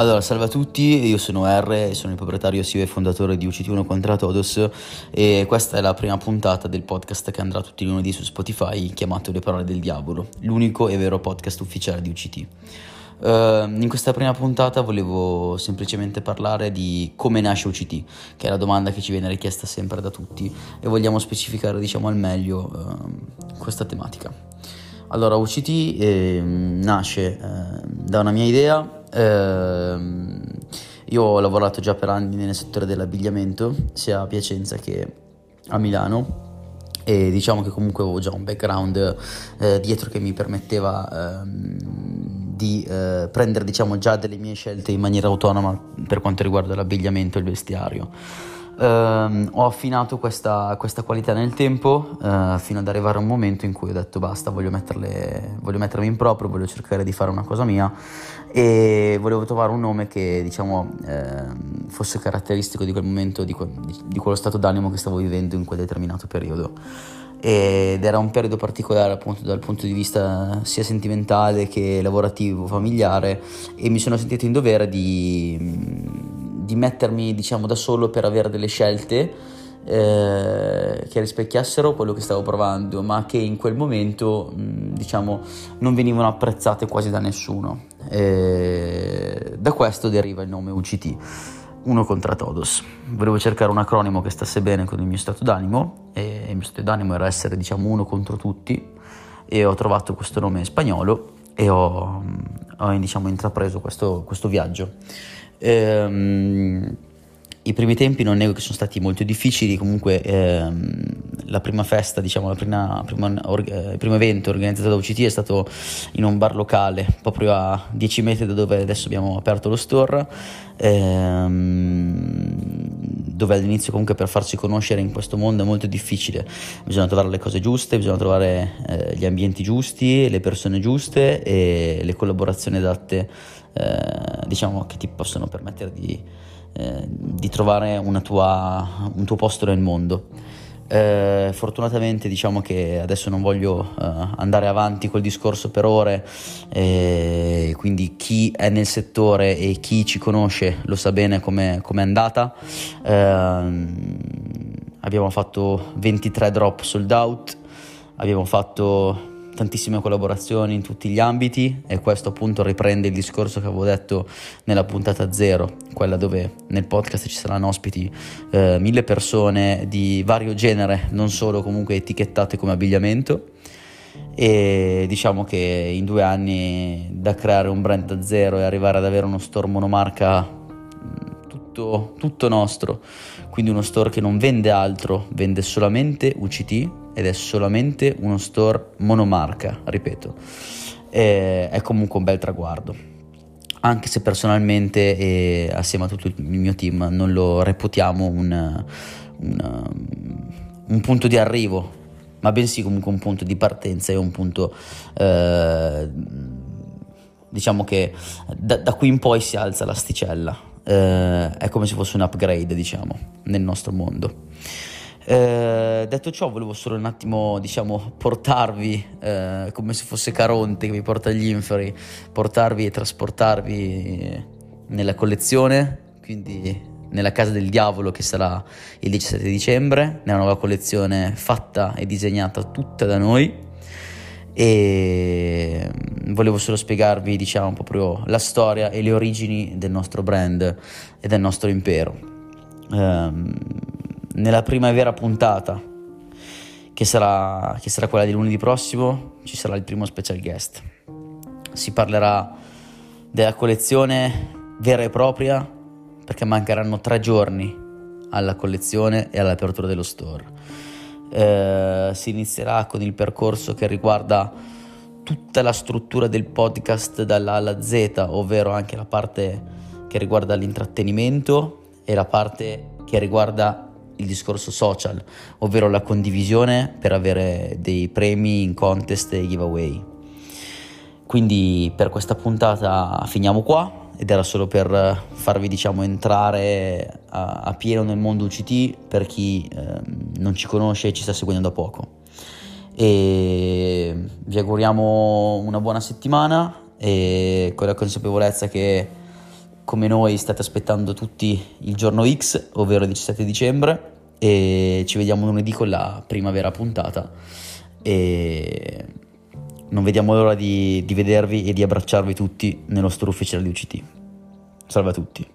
Allora, salve a tutti, io sono R, sono il proprietario CEO e fondatore di UCT1 contra Todos e questa è la prima puntata del podcast che andrà tutti i lunedì su Spotify chiamato Le parole del diavolo, l'unico e vero podcast ufficiale di UCT. Uh, in questa prima puntata volevo semplicemente parlare di come nasce UCT, che è la domanda che ci viene richiesta sempre da tutti e vogliamo specificare diciamo al meglio uh, questa tematica. Allora, UCT eh, nasce eh, da una mia idea Ehm, io ho lavorato già per anni nel settore dell'abbigliamento, sia a Piacenza che a Milano e diciamo che comunque avevo già un background eh, dietro che mi permetteva ehm, di eh, prendere diciamo già delle mie scelte in maniera autonoma per quanto riguarda l'abbigliamento e il vestiario. Uh, ho affinato questa, questa, qualità nel tempo uh, fino ad arrivare a un momento in cui ho detto basta, voglio, voglio, mettermi in proprio, voglio cercare di fare una cosa mia e volevo trovare un nome che diciamo uh, fosse caratteristico di quel momento, di, que- di, quello stato d'animo che stavo vivendo in quel determinato periodo. Ed era un periodo particolare appunto dal punto di vista sia sentimentale che lavorativo, familiare e mi sono sentito in dovere di di mettermi diciamo da solo per avere delle scelte eh, che rispecchiassero quello che stavo provando ma che in quel momento mh, diciamo non venivano apprezzate quasi da nessuno. E da questo deriva il nome UCT uno contra todos. Volevo cercare un acronimo che stasse bene con il mio stato d'animo e il mio stato d'animo era essere diciamo uno contro tutti e ho trovato questo nome in spagnolo e ho, ho diciamo intrapreso questo, questo viaggio. Ehm, I primi tempi non nego che sono stati molto difficili, comunque ehm, la prima festa, diciamo, la prima, prima, or- eh, il primo evento organizzato da UCT è stato in un bar locale, proprio a 10 metri da dove adesso abbiamo aperto lo store, ehm, dove all'inizio comunque per farsi conoscere in questo mondo è molto difficile, bisogna trovare le cose giuste, bisogna trovare eh, gli ambienti giusti, le persone giuste e le collaborazioni adatte eh, diciamo che ti possono permettere di, eh, di trovare tua, un tuo posto nel mondo. Eh, fortunatamente diciamo che adesso non voglio uh, andare avanti col discorso per ore, eh, quindi chi è nel settore e chi ci conosce lo sa bene come è andata. Eh, abbiamo fatto 23 drop sold out, abbiamo fatto tantissime collaborazioni in tutti gli ambiti e questo appunto riprende il discorso che avevo detto nella puntata zero, quella dove nel podcast ci saranno ospiti eh, mille persone di vario genere, non solo comunque etichettate come abbigliamento. E diciamo che in due anni da creare un brand da zero e arrivare ad avere uno store monomarca mm, tutto, tutto nostro, quindi uno store che non vende altro, vende solamente UCT ed è solamente uno store monomarca, ripeto. E è comunque un bel traguardo. Anche se personalmente e assieme a tutto il mio team non lo reputiamo un, un, un punto di arrivo, ma bensì comunque un punto di partenza e un punto eh, diciamo che da, da, qui in poi si alza l'asticella eh, è come se fosse un upgrade diciamo nel nostro mondo eh, detto ciò, volevo solo un attimo, diciamo, portarvi eh, come se fosse Caronte che vi porta agli inferi, portarvi e trasportarvi nella collezione, quindi nella casa del diavolo che sarà il 17 dicembre, nella nuova collezione fatta e disegnata tutta da noi e volevo solo spiegarvi diciamo proprio la storia e le origini del nostro brand e del nostro impero. Um, nella primavera puntata, che sarà, che sarà quella di lunedì prossimo, ci sarà il primo special guest. Si parlerà della collezione vera e propria, perché mancheranno tre giorni alla collezione e all'apertura dello store. Eh, si inizierà con il percorso che riguarda tutta la struttura del podcast dalla A alla Z, ovvero anche la parte che riguarda l'intrattenimento e la parte che riguarda il discorso social, ovvero la condivisione per avere dei premi in contest e giveaway. Quindi per questa puntata finiamo qua ed era solo per farvi diciamo entrare a, a pieno nel mondo UCT per chi eh, non ci conosce e ci sta seguendo da poco. E vi auguriamo una buona settimana e con la consapevolezza che come noi state aspettando tutti il giorno X, ovvero il 17 dicembre, e ci vediamo lunedì con la prima vera puntata. E non vediamo l'ora di, di vedervi e di abbracciarvi tutti nel nostro ufficiale di UCT. Salve a tutti.